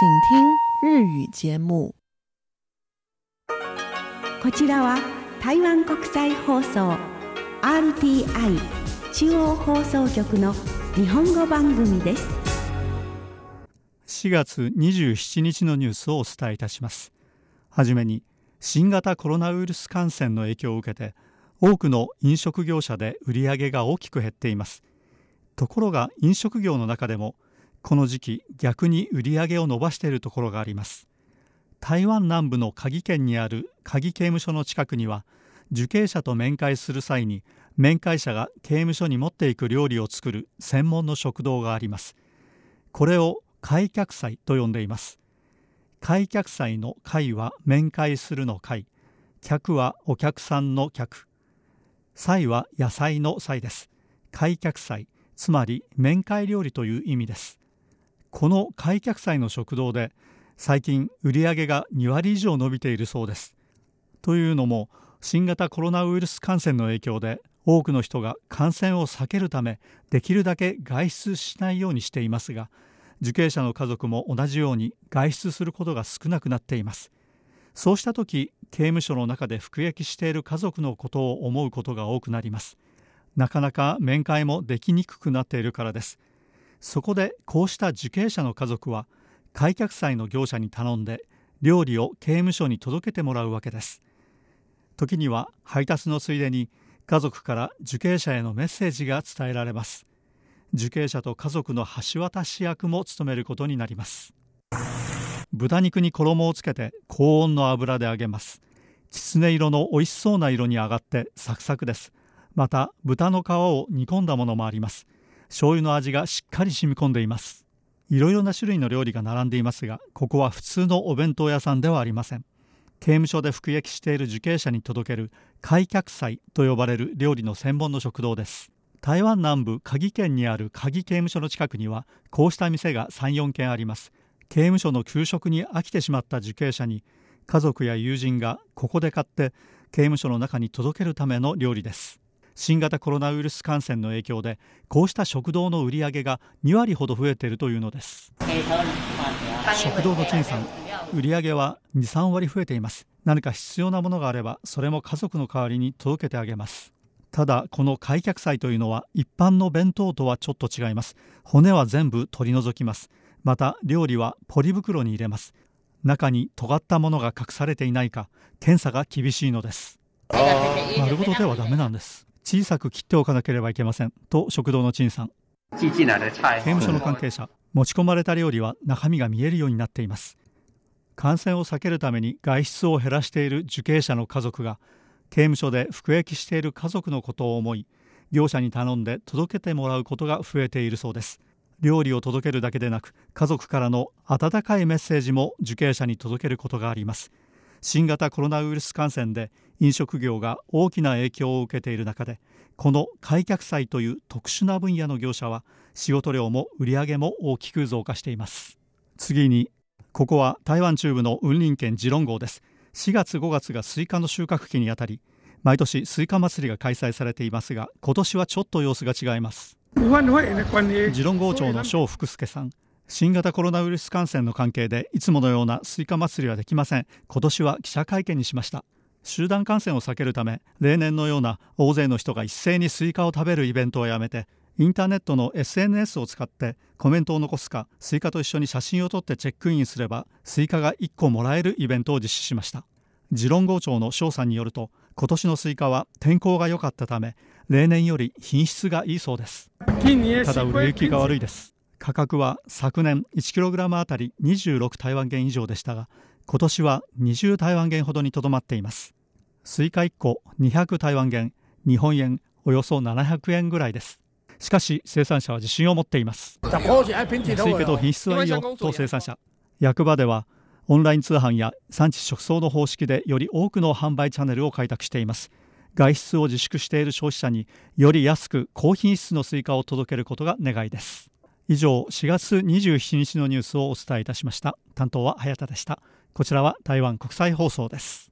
请听日语节目。こちらは台湾国際放送 RTI 中央放送局の日本語番組です。4月27日のニュースをお伝えいたします。はじめに新型コロナウイルス感染の影響を受けて多くの飲食業者で売り上げが大きく減っていますところが飲食業の中でもこの時期逆に売り上げを伸ばしているところがあります。台湾南部の鍵県にある鍵刑務所の近くには受刑者と面会する際に面会者が刑務所に持っていく料理を作る専門の食堂があります。これを開客祭と呼んでいます。開客祭の会は面会するの会。客はお客さんの客。菜は野菜の菜です。開客祭つまり面会料理という意味です。この開客祭の食堂で最近売り上げが2割以上伸びているそうです。というのも新型コロナウイルス感染の影響で多くの人が感染を避けるためできるだけ外出しないようにしていますが受刑者の家族も同じように外出することが少なくなっています。そうした時刑務所の中で服役している家族のことを思うことが多くなります。なかなか面会もできにくくなっているからです。そこでこうした受刑者の家族は開脚祭の業者に頼んで料理を刑務所に届けてもらうわけです。時には配達のついでに家族から受刑者へのメッセージが伝えられます。受刑者と家族の橋渡し役も務めることになります。豚肉に衣をつけて高温の油で揚げます。きつね色の美味しそうな色に揚がってサクサクです。また豚の皮を煮込んだものもあります。醤油の味がしっかり染み込んでいます。いろいろな種類の料理が並んでいますがここは普通のお弁当屋さんではありません。刑務所で服役している受刑者に届ける開脚祭と呼ばれる料理の専門の食堂です。台湾南部鍵県にある鍵刑務所の近くにはこうした店が34軒あります。刑務所の給食に飽きてしまった受刑者に家族や友人がここで買って刑務所の中に届けるための料理です。新型コロナウイルス感染の影響でこうした食堂の売り上げが2割ほど増えているというのです。食堂の陳さん売り上げは23割増えています。何か必要なものがあればそれも家族の代わりに届けてあげます。ただこの開脚祭というのは一般の弁当とはちょっと違います。骨は全部取り除きます。また料理はポリ袋に入れます。中に尖ったものが隠されていないか検査が厳しいのです。丸ごとではダメなんです小さく切っておかなければいけませんと食堂の陳さん。刑務所の関係者持ち込まれた料理は中身が見えるようになっています。感染を避けるために外出を減らしている受刑者の家族が刑務所で服役している家族のことを思い業者に頼んで届けてもらうことが増えているそうです。料理を届けるだけでなく家族からの温かいメッセージも受刑者に届けることがあります新型コロナウイルス感染で飲食業が大きな影響を受けている中でこの会客菜という特殊な分野の業者は仕事量も売り上げも大きく増加しています。次にここは台湾中部の雲林県二崙郷です。4月5月がスイカの収穫期にあたり毎年スイカ祭りが開催されていますが今年はちょっと様子が違います。二崙郷長の鍾福助さん新型コロナウイルス感染の関係でいつものようなスイカ祭りはできません。今年は記者会見にしました。集団感染を避けるため例年のような大勢の人が一斉にスイカを食べるイベントをやめてインターネットの SNS を使ってコメントを残すかスイカと一緒に写真を撮ってチェックインすればスイカが1個もらえるイベントを実施しました。二崙郷長の鍾さんによると今年のスイカは天候が良かったため例年より品質がいいそうです。ただ売れ行きが悪いです価格は昨年 1kg あたり26台湾元以上でしたが今年は20台湾元ほどにとどまっています。スイカ1個200台湾元日本円およそ700円ぐらいです。しかし生産者は自信を持っています。安いけど品質はいいよと生産者。役場ではオンライン通販や産地直送の方式でより多くの販売チャンネルを開拓しています。外出を自粛している消費者により安く高品質のスイカを届けることが願いです以上4月27日のニュースをお伝えいたしました。担当は早田でした。こちらは台湾国際放送です。